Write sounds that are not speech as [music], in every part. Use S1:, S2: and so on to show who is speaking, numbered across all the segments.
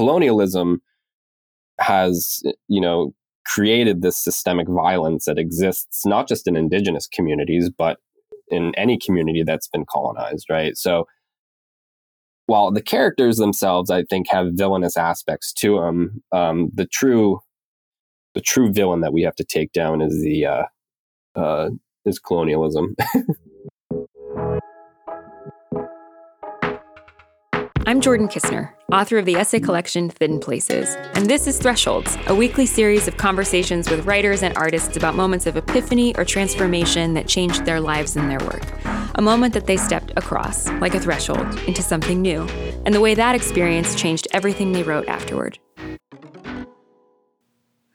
S1: colonialism has you know created this systemic violence that exists not just in indigenous communities but in any community that's been colonized right? So while the characters themselves i think have villainous aspects to them um, the true the true villain that we have to take down is the uh, uh, is colonialism [laughs]
S2: I'm Jordan Kisner, author of the essay collection Thin Places, and this is Thresholds, a weekly series of conversations with writers and artists about moments of epiphany or transformation that changed their lives and their work. A moment that they stepped across, like a threshold, into something new, and the way that experience changed everything they wrote afterward.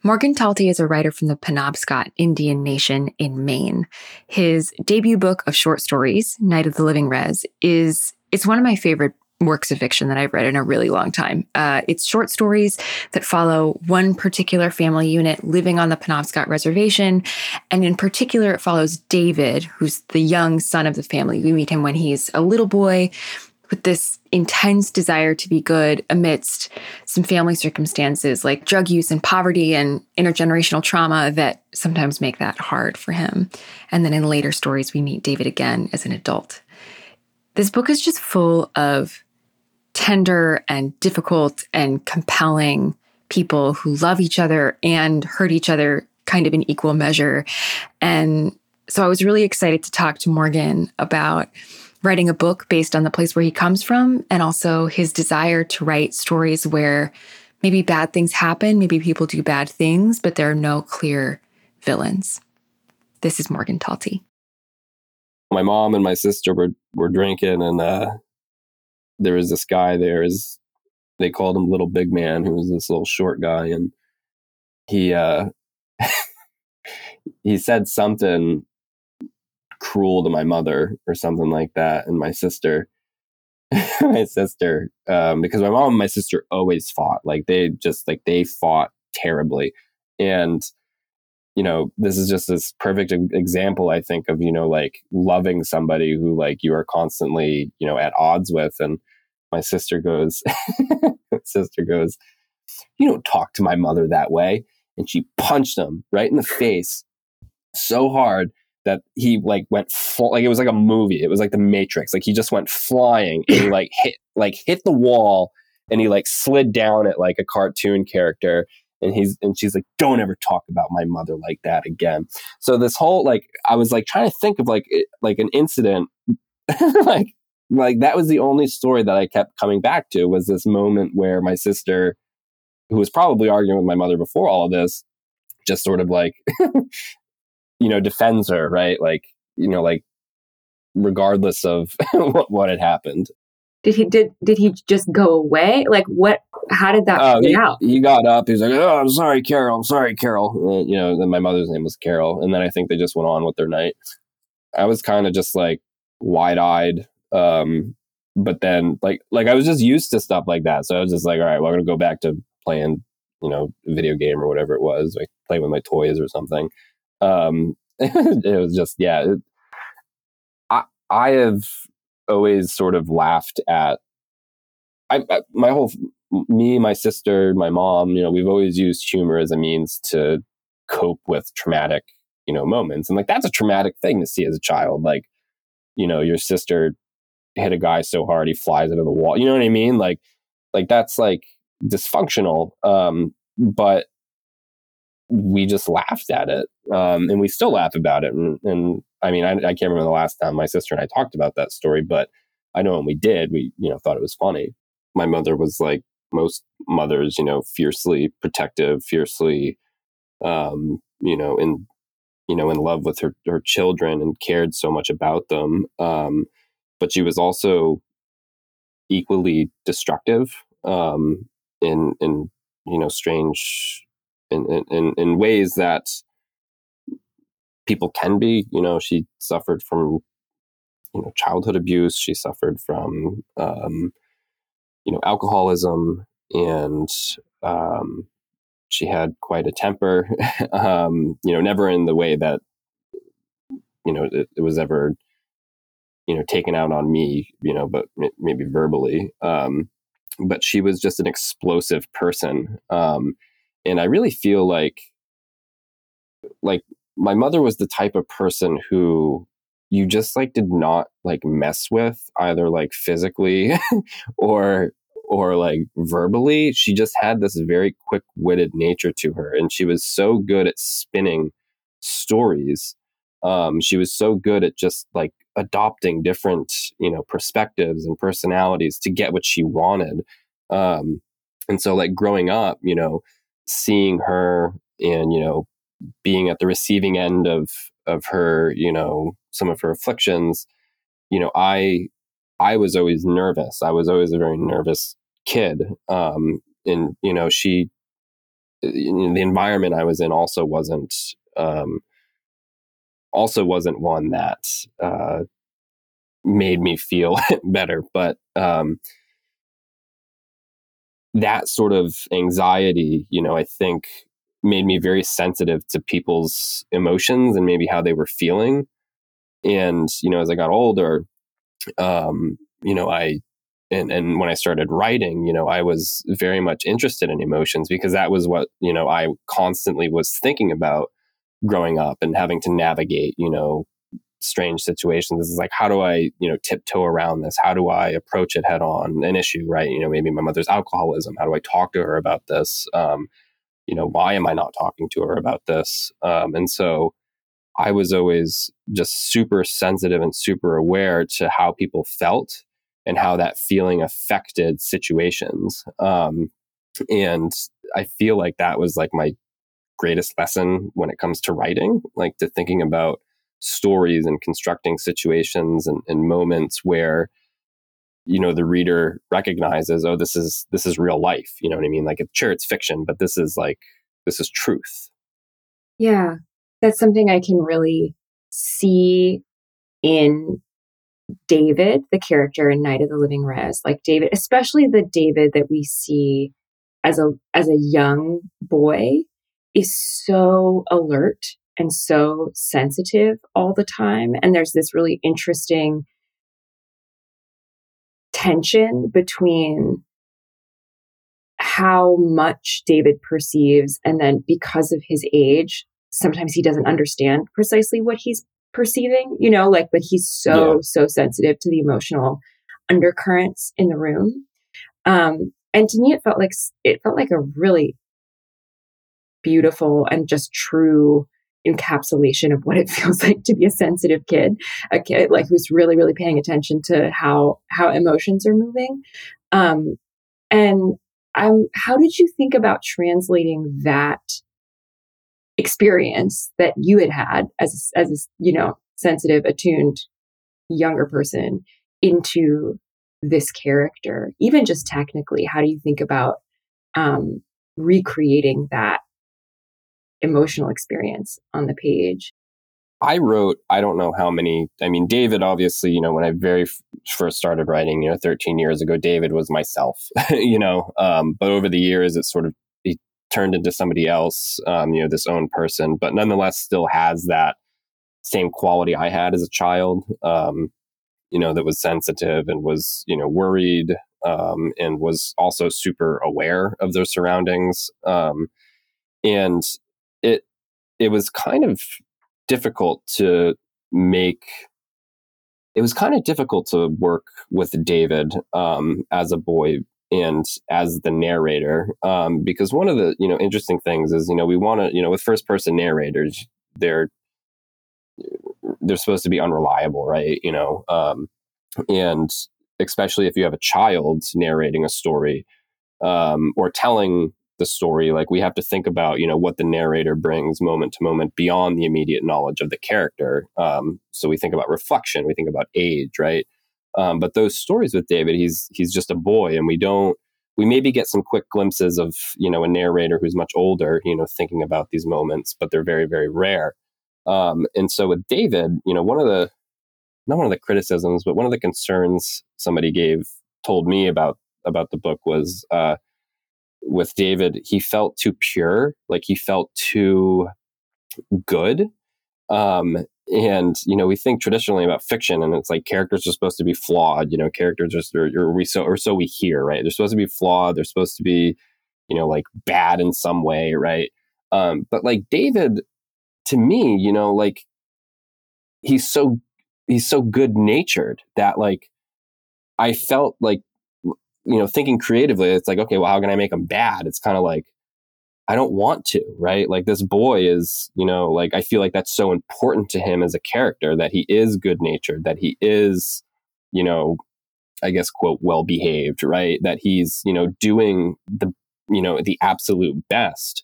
S2: Morgan Talty is a writer from the Penobscot Indian Nation in Maine. His debut book of short stories, Night of the Living Rez, is it's one of my favorite works of fiction that I've read in a really long time. Uh, it's short stories that follow one particular family unit living on the Penobscot Reservation. And in particular, it follows David, who's the young son of the family. We meet him when he's a little boy with this intense desire to be good amidst some family circumstances like drug use and poverty and intergenerational trauma that sometimes make that hard for him. And then in later stories, we meet David again as an adult. This book is just full of tender and difficult and compelling people who love each other and hurt each other kind of in equal measure. And so I was really excited to talk to Morgan about writing a book based on the place where he comes from and also his desire to write stories where maybe bad things happen, maybe people do bad things, but there are no clear villains. This is Morgan Talty.
S1: My mom and my sister were, were drinking and uh, there was this guy there is they called him little big man who was this little short guy and he uh [laughs] he said something cruel to my mother or something like that and my sister [laughs] my sister um because my mom and my sister always fought like they just like they fought terribly and you know this is just this perfect example i think of you know like loving somebody who like you are constantly you know at odds with. And my sister goes [laughs] sister goes you don't talk to my mother that way. And she punched him right in the face so hard that he like went like it was like a movie. It was like the matrix. Like he just went flying and he like hit like hit the wall and he like slid down it like a cartoon character and he's and she's like don't ever talk about my mother like that again. So this whole like i was like trying to think of like like an incident [laughs] like like that was the only story that i kept coming back to was this moment where my sister who was probably arguing with my mother before all of this just sort of like [laughs] you know defends her right? Like you know like regardless of [laughs] what, what had happened
S2: did he did did he just go away? Like what? How did that
S1: oh,
S2: play
S1: he,
S2: out?
S1: He got up. He's like, "Oh, I'm sorry, Carol. I'm sorry, Carol." And, you know, then my mother's name was Carol, and then I think they just went on with their night. I was kind of just like wide eyed, um, but then like like I was just used to stuff like that, so I was just like, "All right, well, I'm gonna go back to playing, you know, video game or whatever it was, like playing with my toys or something." Um, [laughs] it was just yeah. It, I I have always sort of laughed at I, I, my whole me my sister my mom you know we've always used humor as a means to cope with traumatic you know moments. And like that's a traumatic thing to see as a child like you know your sister hit a guy so hard he flies into the wall you know what i mean? Like like that's like dysfunctional um but we just laughed at it um and we still laugh about it and, and I mean, I, I can't remember the last time my sister and I talked about that story, but I know when we did, we, you know, thought it was funny. My mother was like most mothers, you know, fiercely protective, fiercely, um, you know, in, you know, in love with her, her children and cared so much about them. Um, but she was also equally destructive, um, in, in, you know, strange, in, in, in ways that, people can be. You know, she suffered from you know childhood abuse. She suffered from um, you know alcoholism, and um, she had quite a temper. [laughs] um, you know, never in the way that you know it, it, was ever you know taken out on me. You know, but maybe verbally. Um, but she was just an explosive person. Um, and I really feel like, like my mother was the type of person who you just like did not like mess with either like physically [laughs] or or like verbally. She just had this very quick-witted nature to her and she was so good at spinning stories. Um, she was so good at just like adopting different you know perspectives and personalities to get what she wanted. Um, and so like growing up you know seeing her and you know being at the receiving end of of her you know some of her afflictions you know i i was always nervous i was always a very nervous kid um and you know she know, the environment i was in also wasn't um also wasn't one that uh, made me feel [laughs] better. But um, that sort of anxiety, you know, I think made me very sensitive to people's emotions and maybe how they were feeling. And, you know, as I got older, um, you know, I, and, and when I started writing, you know, I was very much interested in emotions because that was what, you know, I constantly was thinking about growing up and having to navigate, you know, strange situations. Is like, how do I, you know, tiptoe around this? How do I approach it head on? An issue, right? You know, maybe my mother's alcoholism. How do I talk to her about this? Um, you know, why am I not talking to her about this? Um, and so I was always just super sensitive and super aware to how people felt and how that feeling affected situations. Um, and I feel like that was like my greatest lesson when it comes to writing, like to thinking about stories and constructing situations and, and moments where you know the reader recognizes oh this is this is real life you know what i mean like sure it's fiction but this is like this is truth
S2: yeah that's something i can really see in david the character in night of the living rez like david especially the david that we see as a as a young boy is so alert and so sensitive all the time. And there's this really interesting tension between how much David perceives, and then because of his age, sometimes he doesn't understand precisely what he's perceiving, you know, like, but he's so, yeah. so sensitive to the emotional undercurrents in the room. Um, and to me, it felt like it felt like a really beautiful and just true encapsulation of what it [laughs] feels like to be a sensitive kid, a kid like who's really, really paying attention to how how emotions are moving. Um, and um, how did you think about translating that experience that you had had as as a, you know sensitive, attuned younger person into this character, even just technically? How do you think about um, recreating that emotional experience on the page.
S1: I wrote, I don't know how many. I mean, David, obviously, you know, when I very f- first started writing, you know, 13 years ago, David was myself, [laughs] you know, um, but over the years, it sort of it turned into somebody else, um, you know, this own person, but nonetheless still has that same quality I had as a child, um, you know, that was sensitive and was, you know, worried um, and was also super aware of their surroundings. Um, and it it was kind of difficult to make it was kind of difficult to work with David um, as a boy and as the narrator um, because one of the you know interesting things is you know we want to you know with first person narrators they're they're supposed to be unreliable right? You know um, and especially if you have a child narrating a story um, or telling the story like we have to think about you know what the narrator brings moment to moment beyond the immediate knowledge of the character. Um, so we think about reflection we think about age right? Um, but those stories with david he's he's just a boy and we don't we maybe get some quick glimpses of you know a narrator who's much older you know thinking about these moments but they're very very rare. Um, and so with david you know one of the not one of the criticisms but one of the concerns somebody gave told me about about the book was uh, with David, he felt too pure, like he felt too good. Um, and you know we think traditionally about fiction and it's like characters are supposed to be flawed you know characters are we so or so we hear right they're supposed to be flawed they're supposed to be you know like bad in some way right um but like david to me you know like he's so he's so good natured that like i felt like you know thinking creatively it's like okay well how can i make him bad it's kind of like I don't want to, right? Like this boy is, you know, like I feel like that's so important to him as a character that he is good natured, that he is, you know, I guess quote well behaved, right? That he's, you know, doing the, you know, the absolute best.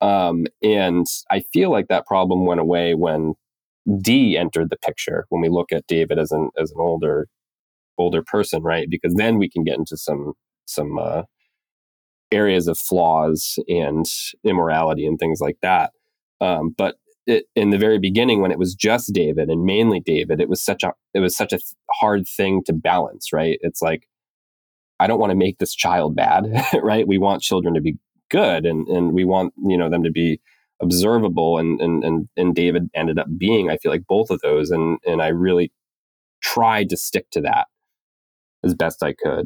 S1: Um, and I feel like that problem went away when D entered the picture. When we look at David as an as an older older person, right? Because then we can get into some some uh, areas of flaws and immorality and things like that. Um, but it, in the very beginning, when it was just David and mainly David, it was such a it was such a hard thing to balance. Right? It's like I don't want to make this child bad. [laughs] right? We want children to be good, and and we want you know them to be observable. And and and and David ended up being, I feel like, both of those. And and I really tried to stick to that as best I could.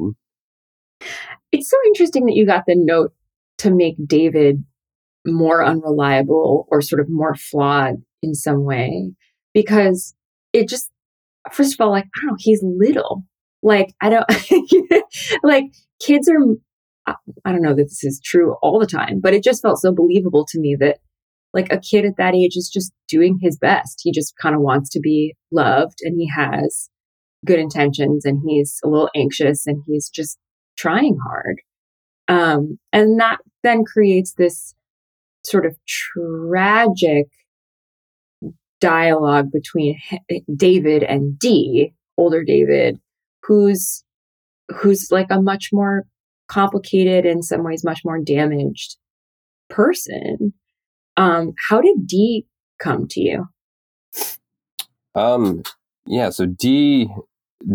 S3: It's so interesting that you got the note to make David more unreliable or sort of more flawed in some way because it just first of all like i don't know he's little like i don't [laughs] like kids are i don't know that this is true all the time but it just felt so believable to me that like a kid at that age is just doing his best he just kind of wants to be loved and he has good intentions and he's a little anxious and he's just trying hard. Um, and that then creates this sort of tragic dialogue between David and Dee, older David, who's who's like a much more complicated, in some ways, much more damaged person. Um, how did Dee come to you?
S1: Um, yeah, so Dee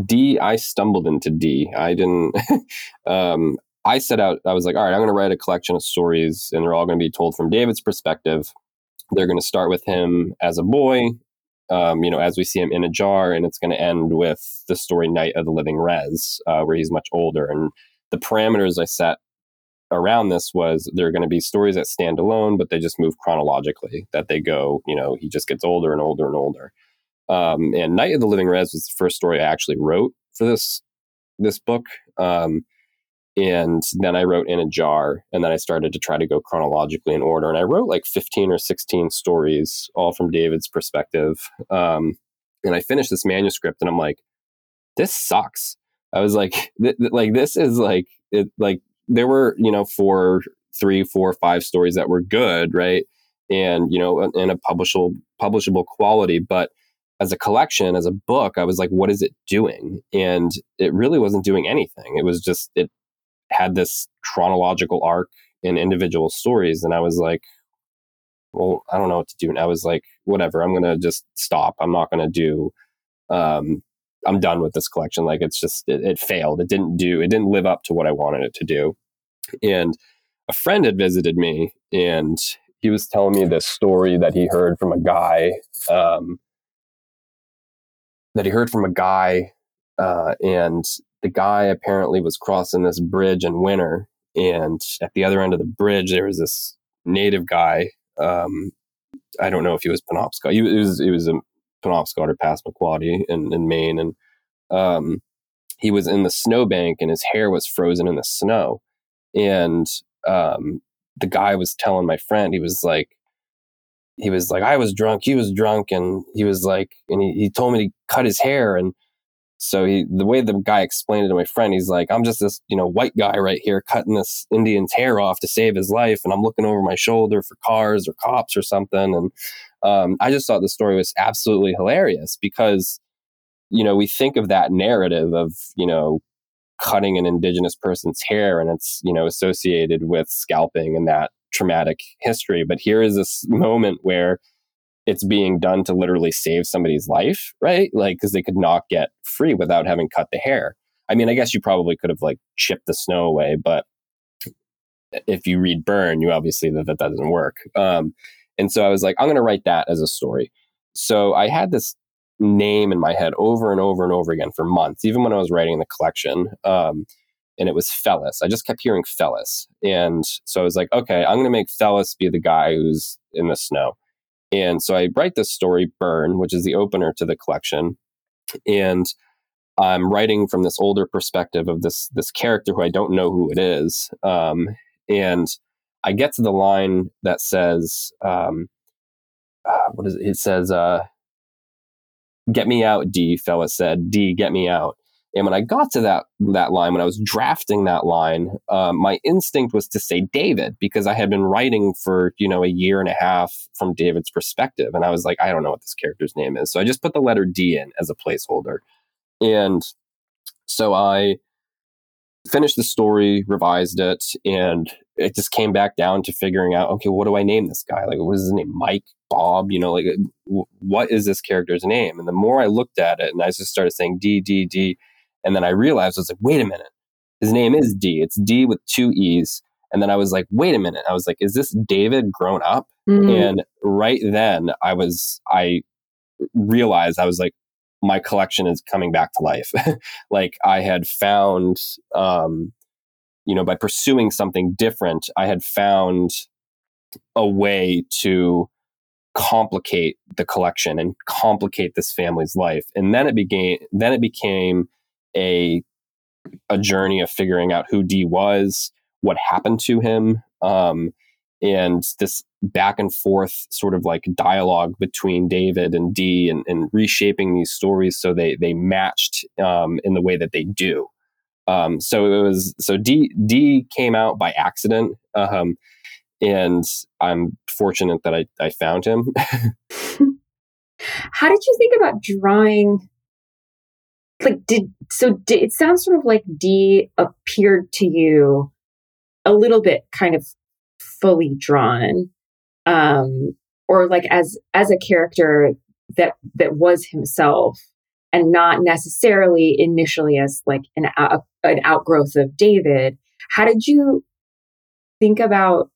S1: D, I stumbled into D. I didn't. [laughs] um, I set out. I was like, all right, I'm going to write a collection of stories, and they're all going to be told from David's perspective. They're going to start with him as a boy, um, you know, as we see him in a jar, and it's going to end with the story Night of the Living Rez, uh, where he's much older. And the parameters I set around this was there are going to be stories that stand alone, but they just move chronologically. That they go, you know, he just gets older and older and older. Um, and Night of the Living Rez was the first story I actually wrote for this this book. Um, and then I wrote in a jar, and then I started to try to go chronologically in order. And I wrote like 15 or 16 stories, all from David's perspective. Um, and I finished this manuscript, and I'm like, this sucks. I was like, [laughs] th- th- like this is like it. Like there were, you know, four, three, four, five stories that were good, right? And you know, in a publishable publishable quality, but as a collection, as a book, I was like, what is it doing? And it really wasn't doing anything. It was just, it had this chronological arc in individual stories. And I was like, well, I don't know what to do. And I was like, whatever, I'm going to just stop. I'm not going to do, um, I'm done with this collection. Like it's just, it, it failed. It didn't do, it didn't live up to what I wanted it to do. And a friend had visited me and he was telling me this story that he heard from a guy, um, that he heard from a guy, uh, and the guy apparently was crossing this bridge in winter, and at the other end of the bridge there was this native guy. Um, I don't know if he was Penobscot. He was he was a Penobscot or Passamaquoddy in, in Maine, and um, he was in the snowbank, and his hair was frozen in the snow, and um, the guy was telling my friend, he was like, he was like, I was drunk, he was drunk, and he was like, and he, he told me to cut his hair. And so he, the way the guy explained it to my friend, he's like, I'm just this, you know, white guy right here cutting this Indian's hair off to save his life. And I'm looking over my shoulder for cars or cops or something. And um, I just thought the story was absolutely hilarious because, you know, we think of that narrative of, you know, cutting an indigenous person's hair and it's, you know, associated with scalping and that traumatic history. But here is this moment where it's being done to literally save somebody's life, right? Like, because they could not get free without having cut the hair. I mean, I guess you probably could have like chipped the snow away, but if you read Burn, you obviously that that, that doesn't work. Um, and so I was like, I'm going to write that as a story. so I had this name in my head over and over and over again for months, even when I was writing the collection. Um, and it was Fellis. I just kept hearing Fellis. And so I was like, okay, I'm going to make Fellis be the guy who's in the snow. And so I write this story, Burn, which is the opener to the collection. And I'm writing from this older perspective of this this character who I don't know who it is. Um, and I get to the line that says, um, uh, what is it? It says, uh, "Get me out, D." Fellis said, "D, get me out." And when I got to that that line, when I was drafting that line, um, my instinct was to say David because I had been writing for you know a year and a half from David's perspective, and I was like, I don't know what this character's name is, so I just put the letter D in as a placeholder, and so I finished the story, revised it, and it just came back down to figuring out, okay, what do I name this guy? Like, what is his name? Mike, Bob, you know, like, w- what is this character's name? And the more I looked at it, and I just started saying D, D, D, and then I realized I was like, wait a minute, his name is D. It's D with two E's. And then I was like, wait a minute. I was like, is this David grown up? Mm-hmm. And right then I was, I realized I was like, my collection is coming back to life. [laughs] like I had found, um, you know, by pursuing something different, I had found a way to complicate the collection and complicate this family's life. And then it began, then it became a a journey of figuring out who D was, what happened to him, um, and this back and forth sort of like dialogue between David and D and, and reshaping these stories so they they matched um, in the way that they do. Um, so it was so D D came out by accident, um, and I'm fortunate that I I found him. [laughs]
S2: How did you think about drawing like did so did, it sounds sort of like D appeared to you a little bit kind of fully drawn um or like as as a character that that was himself and not necessarily initially as like an an outgrowth of David. How did you think about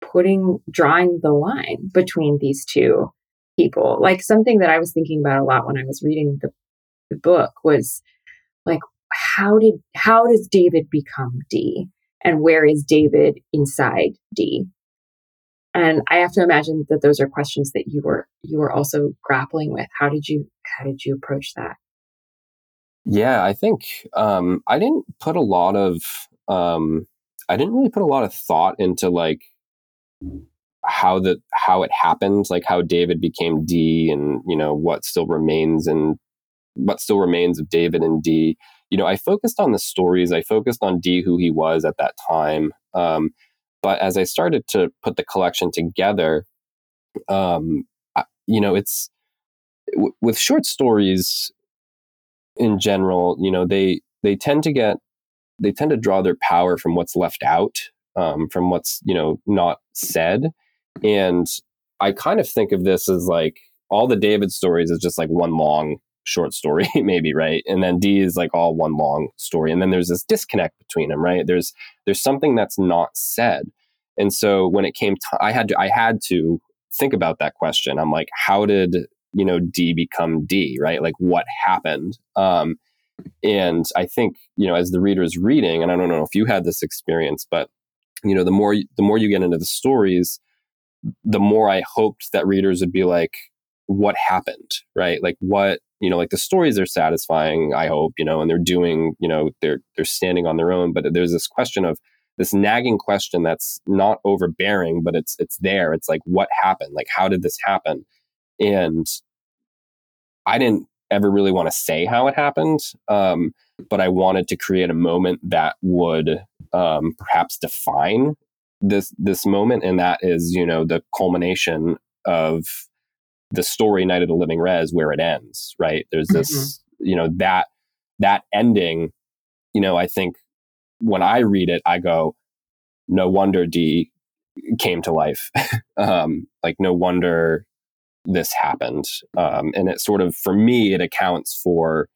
S2: putting drawing the line between these two people? Like something that i was thinking about a lot when i was reading the the book was like how did how does David become D and where is David inside D? And I have to imagine that those are questions that you were you were also grappling with. How did you how did you approach that?
S1: Yeah, I think um, I didn't put a lot of um, I didn't really put a lot of thought into like how the how it happened, like how David became D, and you know what still remains in what still remains of David and D. You know, I focused on the stories. I focused on D, who he was at that time. Um, but as I started to put the collection together, um, I, you know, it's w- with short stories in general. You know, they they tend to get they tend to draw their power from what's left out, um, from what's you know not said, and I kind of think of this as like all the David stories is just like one long short story [laughs] maybe right? And then d is like all one long story and then there's this disconnect between them right? There's there's something that's not said. And so when it came to i had to i had to think about that question. I'm like how did you know d become d right? Like what happened? Um and i think you know as the reader is reading and i don't know if you had this experience but you know the more the more you get into the stories the more i hoped that readers would be like what happened right? Like what you know like the stories are satisfying i hope you know and they're doing you know they're they're standing on their own but there's this question of this nagging question that's not overbearing but it's it's there. It's like what happened? Like how did this happen? And i didn't ever really want to say how it happened um, but i wanted to create a moment that would um, perhaps define this this moment and that is you know the culmination of the story Night of the Living Rez where it ends, right? There's this, mm-hmm. you know, that that ending, you know, I think when I read it, I go, no wonder D came to life. [laughs] um, like no wonder this happened. Um, and it sort of, for me, it accounts for,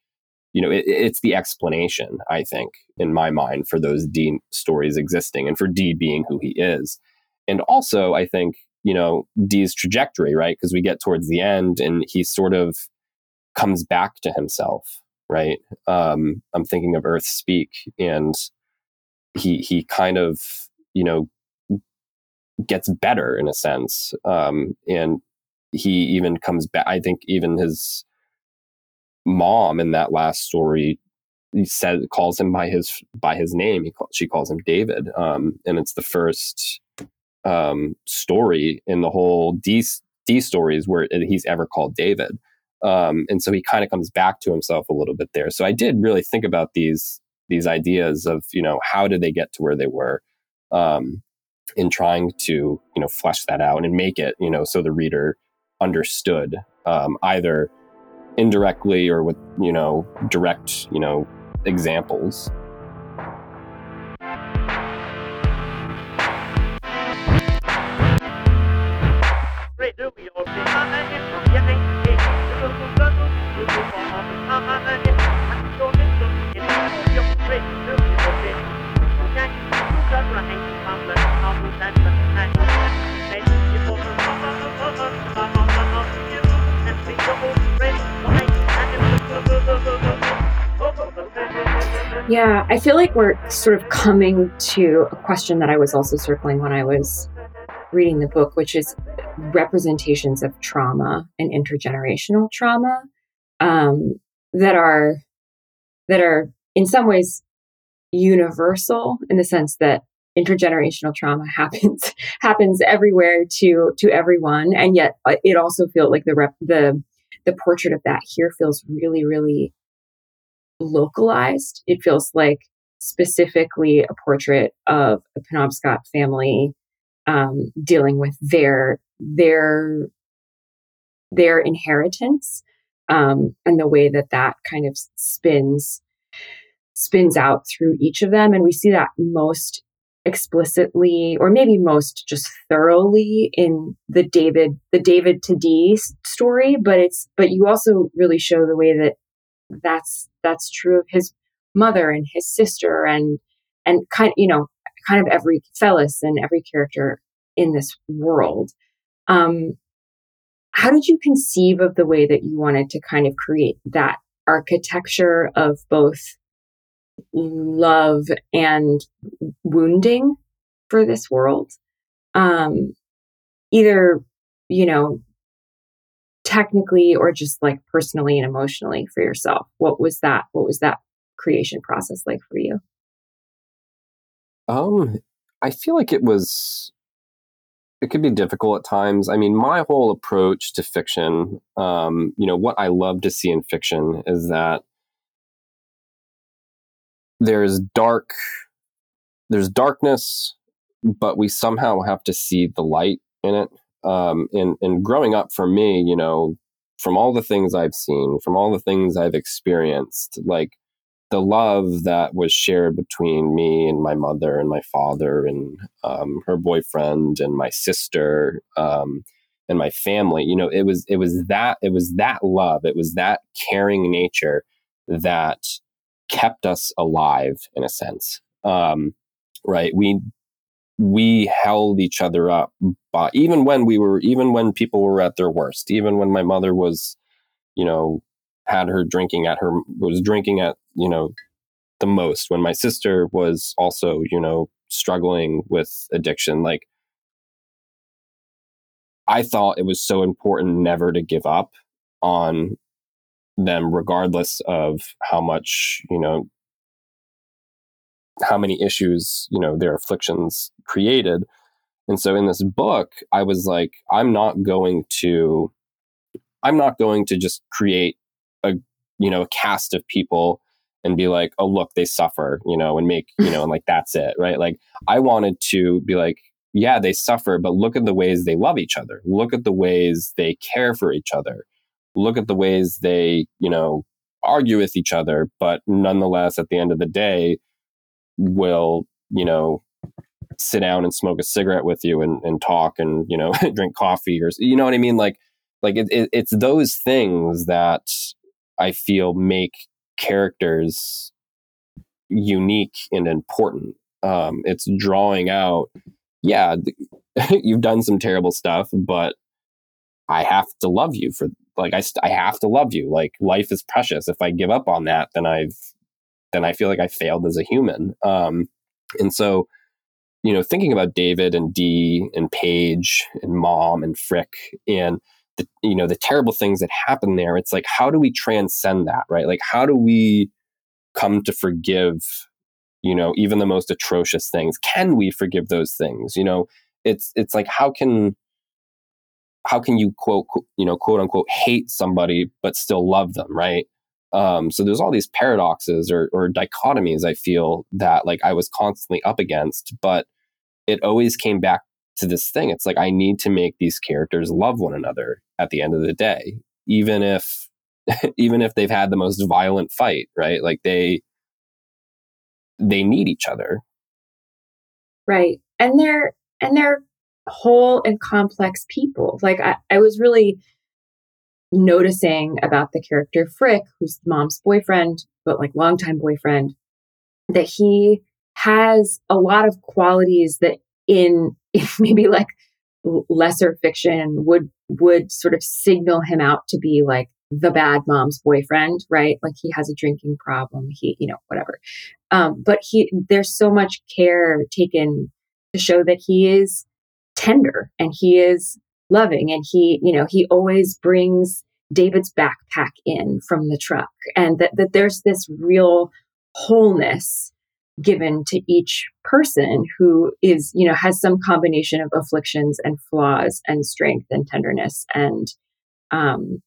S1: you know, it, it's the explanation, I think, in my mind, for those D stories existing and for D being who he is. And also, I think you know Dee's trajectory, right? Because we get towards the end, and he sort of comes back to himself, right? Um, I'm thinking of Earth Speak, and he he kind of you know gets better in a sense, um, and he even comes back. I think even his mom in that last story he said calls him by his by his name. He call, she calls him David, um, and it's the first um, story in the whole D D stories where he's ever called David. Um, and so he kind of comes back to himself a little bit there. So I did really think about these these ideas of you know how did they get to where they were um, in trying to you know flesh that out and make it you know so the reader understood um, either indirectly or with you know direct you know examples.
S2: Yeah, I feel like we're sort of coming to a question that I was also circling when I was reading the book, which is representations of trauma and intergenerational trauma um, that are that are in some ways universal in the sense that intergenerational trauma [laughs] happens happens everywhere to to everyone, and yet uh, it also feels like the rep, the the portrait of that here feels really really localized. It feels like specifically a portrait of a Penobscot family um, dealing with their their their inheritance um, and the way that that kind of spins spins out through each of them, and we see that most explicitly or maybe most just thoroughly in the David the David to Dee story but it's but you also really show the way that that's that's true of his mother and his sister and and kind you know kind of every Fellis and every character in this world. Um, how did you conceive of the way that you wanted to kind of create that architecture of both love and wounding for this world? Um, either, you know, technically or just like personally and emotionally for yourself what was that what was that creation process like for you
S1: um i feel like it was it could be difficult at times. I mean my whole approach to fiction um you know what i love to see in fiction is that there's dark there's darkness but we somehow have to see the light in it. Um, and and growing up for me, you know, from all the things I've seen, from all the things I've experienced, like the love that was shared between me and my mother and my father and um, her boyfriend and my sister um, and my family, you know, it was it was that it was that love, it was that caring nature that kept us alive in a sense. Um, right? We we held each other up but even when we were even when people were at their worst even when my mother was you know had her drinking at her was drinking at you know the most when my sister was also you know struggling with addiction like i thought it was so important never to give up on them regardless of how much you know how many issues you know their afflictions created. And so in this book i was like i'm not going to i'm not going to just create a you know a cast of people and be like oh look they suffer you know and make you know and like that's it right? Like i wanted to be like yeah they suffer but look at the ways they love each other. Look at the ways they care for each other. Look at the ways they you know argue with each other but nonetheless at the end of the day will, you know, sit down and smoke a cigarette with you and, and talk and, you know, [laughs] drink coffee or, you know what I mean? Like, like it, it, it's those things that I feel make characters unique and important. Um, it's drawing out, yeah, [laughs] you've done some terrible stuff, but I have to love you for like I I have to love you. Like life is precious. If I give up on that, then I've then I feel like I failed as a human. Um, and so, you know, thinking about David and Dee and Paige and Mom and Frick and the you know the terrible things that happen there, it's like how do we transcend that, right? Like how do we come to forgive, you know, even the most atrocious things? Can we forgive those things? You know, it's it's like how can how can you quote you know quote unquote hate somebody but still love them right um, so there's all these paradoxes or, or dichotomies i feel that like i was constantly up against but it always came back to this thing. It's like i need to make these characters love one another at the end of the day even if [laughs] even if they've had the most violent fight right? Like they they need each other.
S2: Right. And they're and they're whole and complex people. Like I, I was really noticing about the character Frick, who's mom's boyfriend, but like longtime boyfriend, that he has a lot of qualities that in, in [laughs] maybe like lesser fiction would would sort of signal him out to be like the bad mom's boyfriend, right? Like he has a drinking problem, he, you know, whatever. Um, but he, there's so much care taken to show that he is tender and he is loving and he, you know, he always brings David's backpack in from the truck and that, that there's this real wholeness given to each person who is, you know, has some combination of afflictions and flaws and strength and tenderness and, um,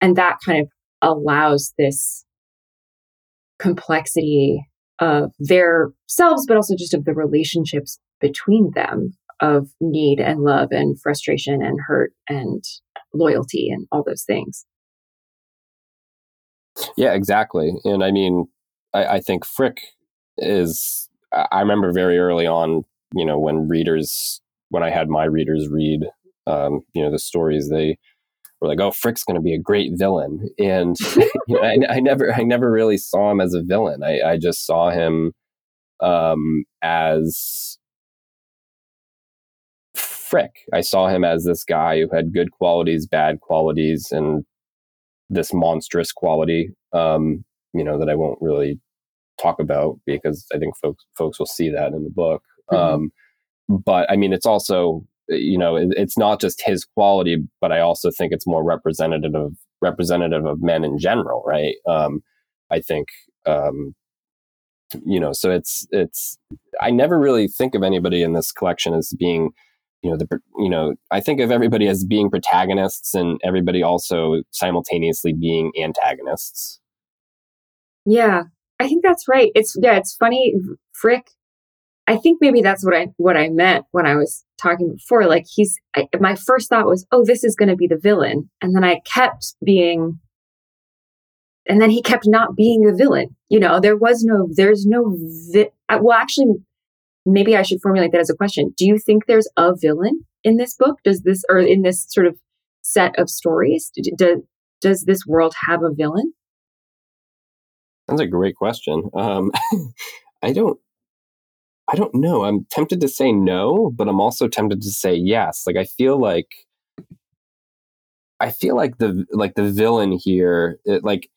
S2: and that kind of allows this complexity of their selves, but also just of the relationships between them of need and love and frustration and hurt and loyalty and all those things.
S1: Yeah, exactly. And I mean, I, I think Frick is, I remember very early on, you know, when readers, when I had my readers read, um, you know, the stories, they were like, oh, Frick's going to be a great villain. And [laughs] you know, I, I, never, I never really saw him as a villain. I, I just saw him um, as Frick. I saw him as this guy who had good qualities, bad qualities, and this monstrous quality. Um, you know that I won't really talk about because I think folks folks will see that in the book. Mm-hmm. Um, but I mean, it's also you know it, it's not just his quality, but I also think it's more representative of representative of men in general, right? Um, I think um, you know, so it's it's. I never really think of anybody in this collection as being you know the you know i think of everybody as being protagonists and everybody also simultaneously being antagonists
S2: yeah i think that's right it's yeah it's funny frick i think maybe that's what i what i meant when i was talking before like he's I, my first thought was oh this is going to be the villain and then i kept being and then he kept not being the villain you know there was no there's no vi- uh, well actually maybe I should formulate that as a question. Do you think there's a villain in this book? Does this, or in this sort of set of stories, do, does this world have a villain?
S1: That's a great question. Um, [laughs] I don't, I don't know. I'm tempted to say no, but I'm also tempted to say yes. Like I feel like, I feel like the like the villain here, it, like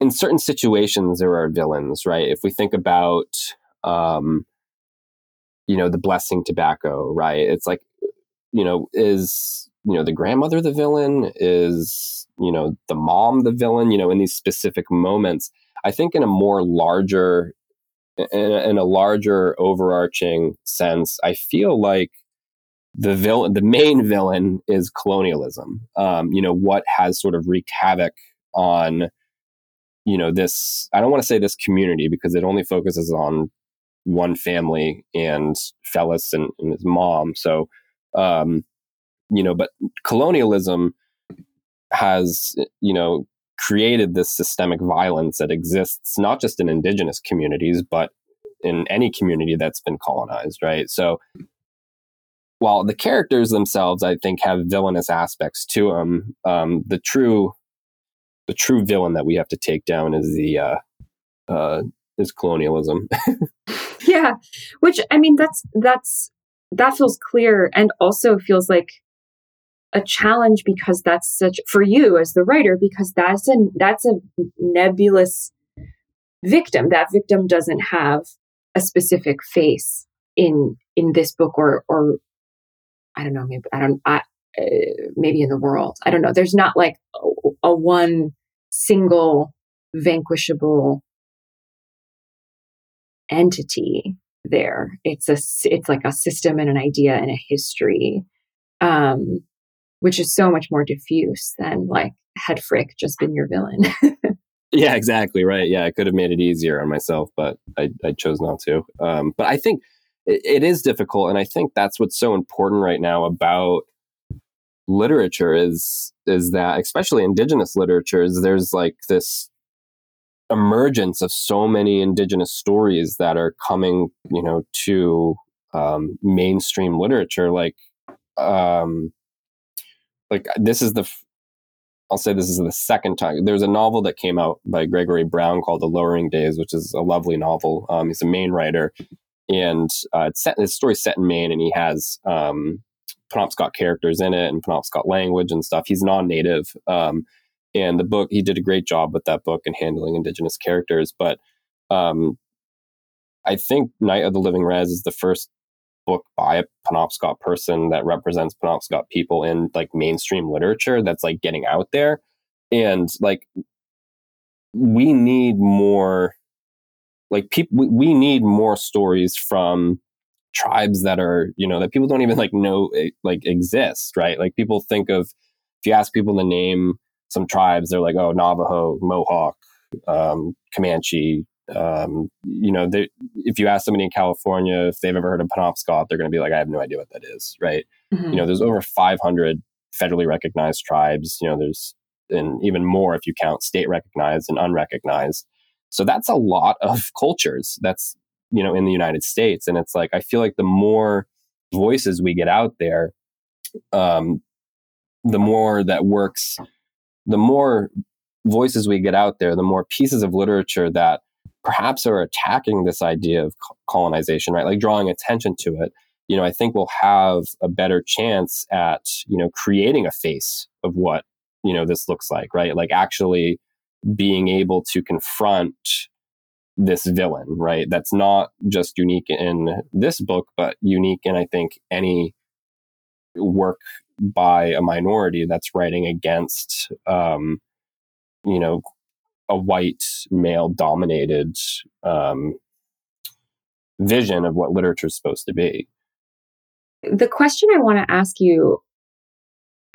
S1: in certain situations there are villains, right? If we think about um, you know the blessing tobacco right it's like you know is you know the grandmother the villain is you know the mom the villain you know in these specific moments i think in a more larger in a, in a larger overarching sense i feel like the villain the main villain is colonialism um, you know what has sort of wreaked havoc on you know this i don't want to say this community because it only focuses on one family and Fellis and, and his mom. So, um, you know, but colonialism has, you know, created this systemic violence that exists not just in indigenous communities, but in any community that's been colonized, right? So, while the characters themselves, I think, have villainous aspects to them, um, the true, the true villain that we have to take down is the uh, uh, is colonialism. [laughs]
S2: yeah which i mean that's that's that feels clear and also feels like a challenge because that's such for you as the writer because that's a that's a nebulous victim. That victim doesn't have a specific face in in this book or or i don't know maybe i don't i uh, maybe in the world. I don't know. There's not like a, a one single vanquishable entity there. It's a it's like a system and an idea and a history. Um which is so much more diffuse than like had frick just been your villain [laughs]
S1: yeah exactly right yeah i could have made it easier on myself but i, I chose not to um but i think it, it is difficult and i think that's what's so important right now about literature is is that especially indigenous literatures there's like this emergence of so many indigenous stories that are coming, you know, to um, mainstream literature. Like, um, like this is the, I'll say this is the second time. There's a novel that came out by Gregory Brown called The Lowering Days, which is a lovely novel. Um, he's a Maine writer, and uh, it's set. His story's set in Maine, and he has um, Penobscot characters in it and Penobscot language and stuff. He's non-native. Um, and the book he did a great job with that book and handling indigenous characters but um, i think night of the living rez is the first book by a penobscot person that represents penobscot people in like mainstream literature that's like getting out there. And like we need more like people we, need more stories from tribes that are you know that people don't even like know eh, like exist right? Like people think of if you ask people to name some tribes they're like oh navajo mohawk um, comanche um, you know if you ask somebody in california if they've ever heard of penobscot they're going to be like i have no idea what that is right mm-hmm. you know there's over 500 federally recognized tribes you know there's and even more if you count state recognized and unrecognized so that's a lot [laughs] of cultures that's you know in the united states and it's like i feel like the more voices we get out there um, the more that works the more voices we get out there, the more pieces of literature that perhaps are attacking this idea of colonization, right? Like drawing attention to it. You know, I think we'll have a better chance at, you know, creating a face of what, you know, this looks like, right? Like actually being able to confront this villain, right? That's not just unique in this book, but unique in, I think, any work by a minority that's writing against, um, you know, a white male dominated um, vision of what literature is supposed to be.
S2: The question I want to ask you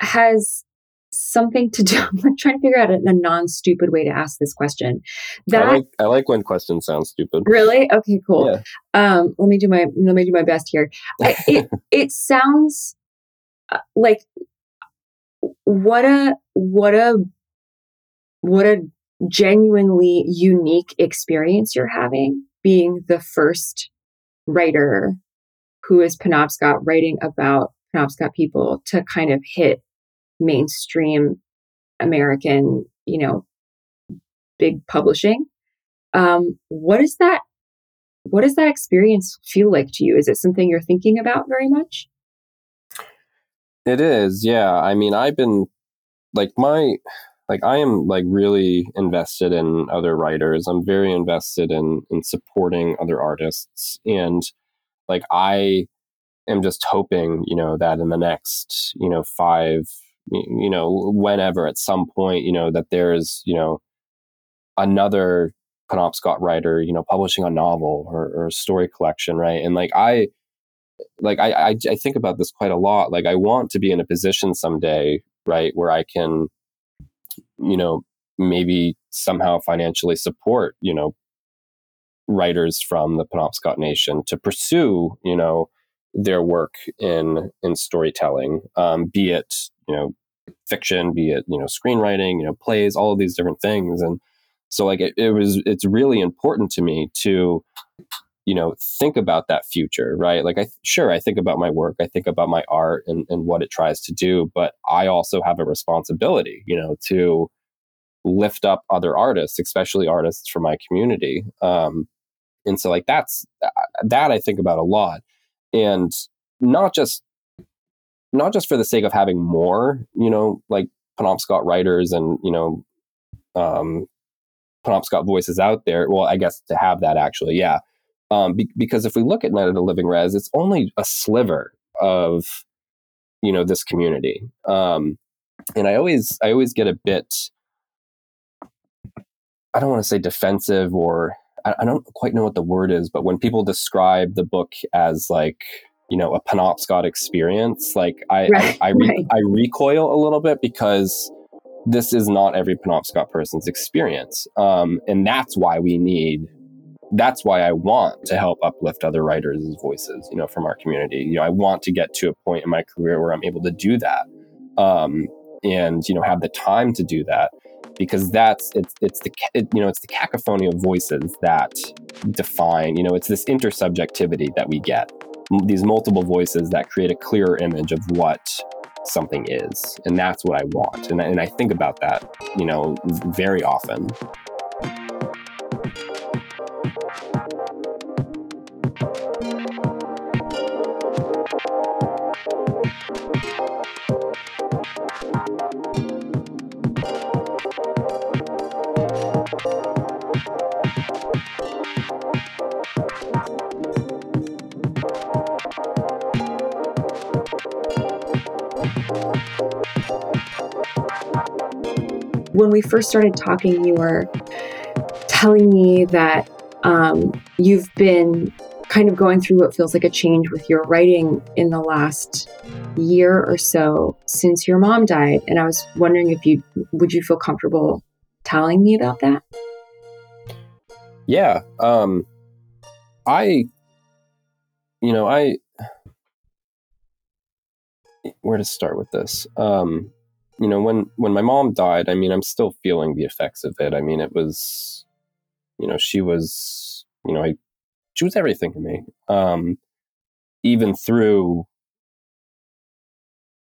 S2: has something to do. [laughs] I'm trying to figure out a, a non-stupid way to ask this question.
S1: That I like, I like when questions sound stupid.
S2: Really? Okay, cool. Yeah. Um, let me do my let me do my best here. I, it [laughs] it sounds uh, like what a what a what a genuinely unique experience you're having being the first writer who is Penobscot writing about Penobscot people to kind of hit mainstream American, you know, big publishing. Um, what is that? What does that experience feel like to you? Is it something you're thinking about very much?
S1: It is, yeah. I mean, I've been like my like I am like really invested in other writers. I'm very invested in in supporting other artists and like I am just hoping, you know, that in the next, you know, 5 you know, whenever at some point, you know, that there's, you know, another Penobscot writer, you know, publishing a novel or, or a story collection, right? And like I like I, I, I think about this quite a lot. Like I want to be in a position someday, right, where I can, you know, maybe somehow financially support, you know, writers from the Penobscot Nation to pursue, you know, their work in in storytelling, um, be it you know fiction, be it you know screenwriting, you know plays, all of these different things, and so like it, it was it's really important to me to you know think about that future right like i sure i think about my work i think about my art and, and what it tries to do but i also have a responsibility you know to lift up other artists especially artists from my community um, and so like that's uh, that i think about a lot and not just not just for the sake of having more, you know, like Penobscot writers and you know, um, Penobscot voices out there. Well, I guess to have that actually, yeah. Um, be- because if we look at Night of the Living Rez, it's only a sliver of you know this community. Um, and I always I always get a bit I don't want to say defensive or I, I don't quite know what the word is, but when people describe the book as like you know a Penobscot experience, like I
S2: Right,
S1: I, I, [laughs] re-
S2: right.
S1: I recoil a little bit because this is not every Penobscot person's experience, um, and that's why we need. That's why I want to help uplift other writers' voices, you know, from our community. You know, I want to get to a point in my career where I'm able to do that, um, and you know, have the time to do that because that's it's it's the it, you know it's the cacophony of voices that define you know it's this intersubjectivity that we get these multiple voices that create a clearer image of what something is and that's what i want and, and i think about that you know very often
S2: when we first started talking, you were telling me that um, you've been kind of going through what feels like a change with your writing in the last year or so since your mom died. And I was wondering if you would you feel comfortable telling me about that?
S1: yeah um i you know i where to start with this. Um you know when when my mom died i mean i'm still feeling the effects of it. I mean it was you know she was you know I, she was everything to me. Um even through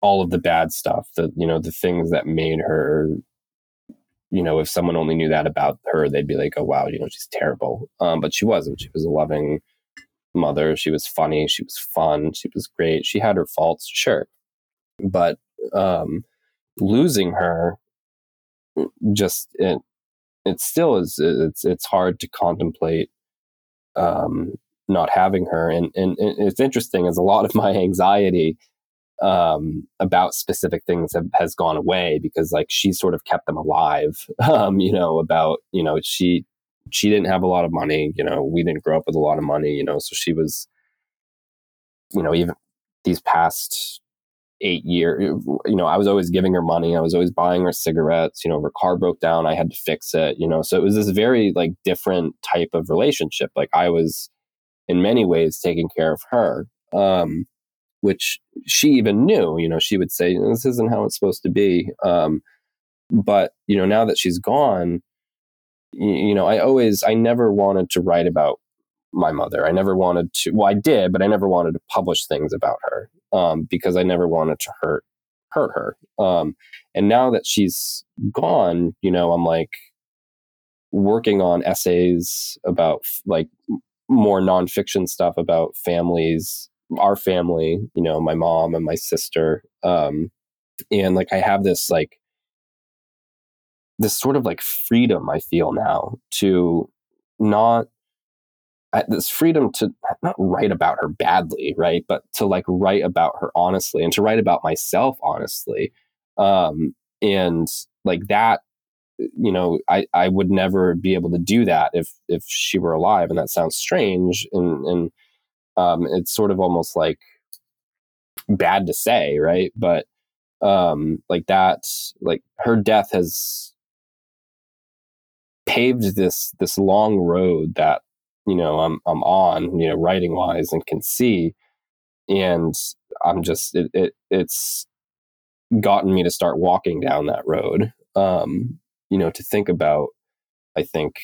S1: all of the bad stuff the you know the things that made her you know if someone only knew that about her they'd be like oh wow you know she's terrible. Um but she wasn't. She was a loving mother. She was funny. She was fun. She was great. She had her faults sure but um losing her just it it still is it's it's hard to contemplate um not having her. And and it's interesting as a lot of my anxiety um about specific things have, has gone away because like she sort of kept them alive [laughs] um you know about you know she she didn't have a lot of money you know we didn't grow up with a lot of money you know so she was you know even these past eight years you know i was always giving her money. I was always buying her cigarettes. You know her car broke down. I had to fix it you know. So it was this very like different type of relationship. Like i was in many ways taking care of her um which she even knew you know. She would say this isn't how it's supposed to be. Um but you know now that she's gone you, you know i always i never wanted to write about my mother. I never wanted to well i did but i never wanted to publish things about her um because i never wanted to hurt hurt her. Um and now that she's gone you know i'm like working on essays about like more nonfiction stuff about families our family you know my mom and my sister. Um and like i have this like this sort of like freedom i feel now to not this freedom to not write about her badly right but to like write about her honestly and to write about myself honestly um and like that you know i i would never be able to do that if if she were alive and that sounds strange and and um it's sort of almost like bad to say right but um like that like her death has paved this this long road that you know I'm I'm on you know writing wise and can see. And I'm just it, it it's gotten me to start walking down that road. Um you know to think about I think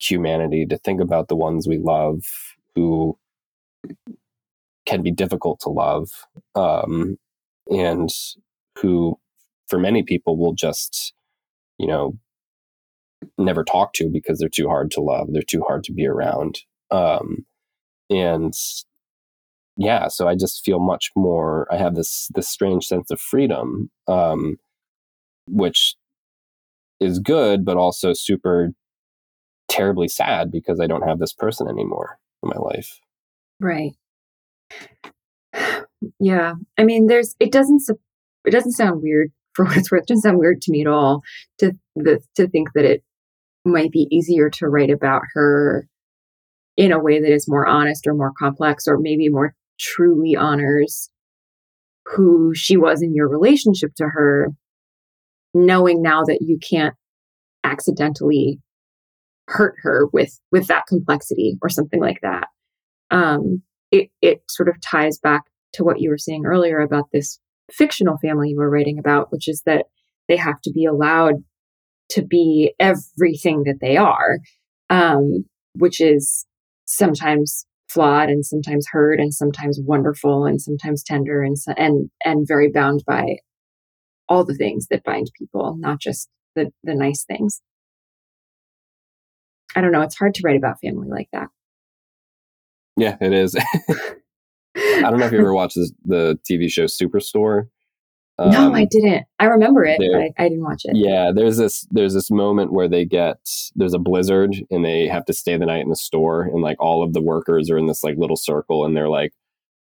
S1: humanity to think about the ones we love who can be difficult to love um and who for many people will just you know never talk to because they're too hard to love they're too hard to be around um and yeah, so I just feel much more. I have this this strange sense of freedom, um, which is good, but also super terribly sad because I don't have this person anymore in my life.
S2: Right. Yeah. I mean, there's, it doesn't, it doesn't sound weird for what it's worth. It doesn't sound weird to me at all to, the, to think that it might be easier to write about her in a way that is more honest or more complex or maybe more truly honors who she was in your relationship to her, knowing now that you can't accidentally hurt her with with that complexity or something like that. Um, it it sort of ties back to what you were saying earlier about this fictional family you were writing about, which is that they have to be allowed to be everything that they are, um, which is sometimes flawed and sometimes hurt and sometimes wonderful and sometimes tender and and and very bound by all the things that bind people, not just the the nice things. I don't know. It's hard to write about family like that.
S1: Yeah, it is. [laughs] I don't know if you ever [laughs] watched this, the TV show Superstore.
S2: Um, no, I didn't. I remember it, but I, I, didn't watch it.
S1: Yeah, there's this there's this moment where they get there's a blizzard and they have to stay the night in the store, and like all of the workers are in this like little circle, and they're like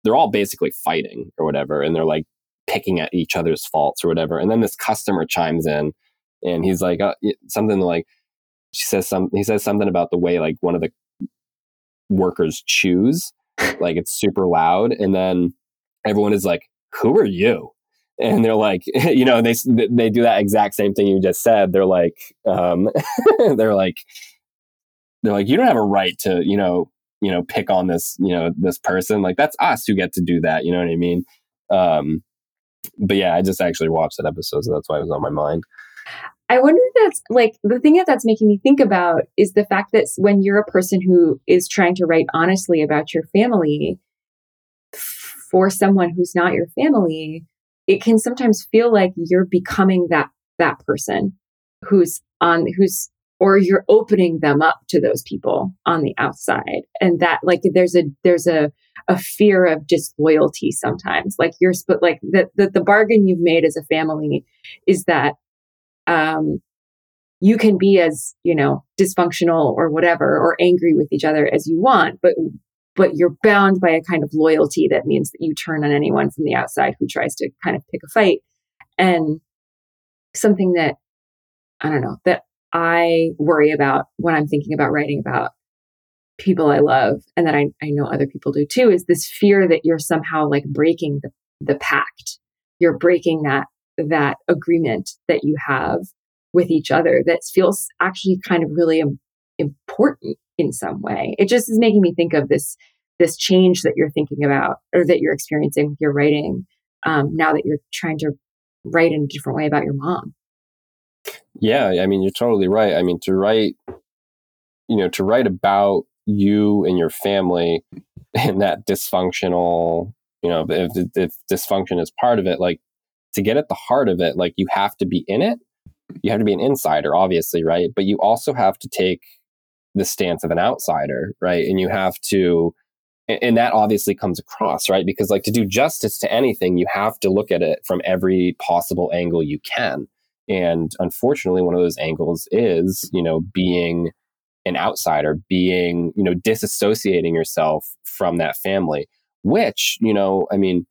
S1: they're all basically fighting or whatever, and they're like picking at each other's faults or whatever, and then this customer chimes in, and he's like uh, something like she says some he says something about the way like one of the workers chews like it's super loud and then everyone is like who are you and they're like [laughs] you know they they do that exact same thing you just said. They're like um [laughs] they're like they're like you don't have a right to you know you know pick on this you know this person. Like that's us who get to do that you know what i mean? Um but yeah i just actually watched that episode so that's why it was on my mind.
S2: I wonder if that's like the thing that that's making me think about is the fact that when you're a person who is trying to write honestly about your family for someone who's not your family, it can sometimes feel like you're becoming that that person who's on who's or you're opening them up to those people on the outside. And that like there's a there's a a fear of disloyalty sometimes. Like you're but like the, the the bargain you've made as a family is that um, you can be as you know dysfunctional or whatever or angry with each other as you want but but you're bound by a kind of loyalty that means that you turn on anyone from the outside who tries to kind of pick a fight. And something that i don't know that i worry about when i'm thinking about writing about people i love and that i, I know other people do too is this fear that you're somehow like breaking the, the pact. You're breaking that that agreement that you have with each other that feels actually kind of really important in some way. It just is making me think of this this change that you're thinking about or that you're experiencing with your writing um, now that you're trying to write in a different way about your mom.
S1: Yeah, I mean, you're totally right. I mean, to write, you know, to write about you and your family and that dysfunctional, you know, if, if dysfunction is part of it, like to get at the heart of it, like you have to be in it. You have to be an insider, obviously, right? But you also have to take the stance of an outsider, right? And you have to, and that obviously comes across, right? Because, like, to do justice to anything, you have to look at it from every possible angle you can. And unfortunately, one of those angles is, you know, being an outsider, being, you know, disassociating yourself from that family, which, you know, I mean,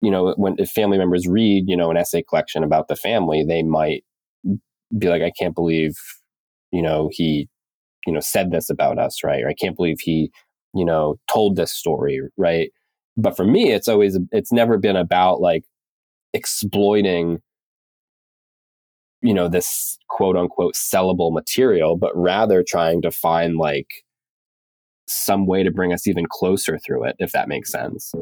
S1: you know, when if family members read, you know, an essay collection about the family, they might be like, I can't believe, you know, he, you know, said this about us, right? Or I can't believe he, you know, told this story, right? But for me, it's always, it's never been about like exploiting, you know, this quote unquote sellable material, but rather trying to find like some way to bring us even closer through it, if that makes sense.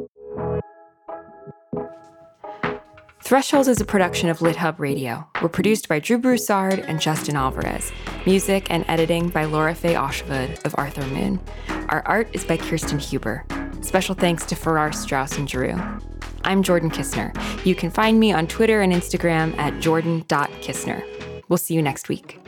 S3: Threshold is a production of LitHub Radio. We're produced by Drew Broussard and Justin Alvarez. Music and editing by Lora-Faye Åshuvud of Arthur Moon. Our art is by Kirsten Huber. Special thanks to Farrar Straus and Giroux. I'm Jordan Kisner. You can find me on Twitter and Instagram at jordan.kisner. We'll see you next week.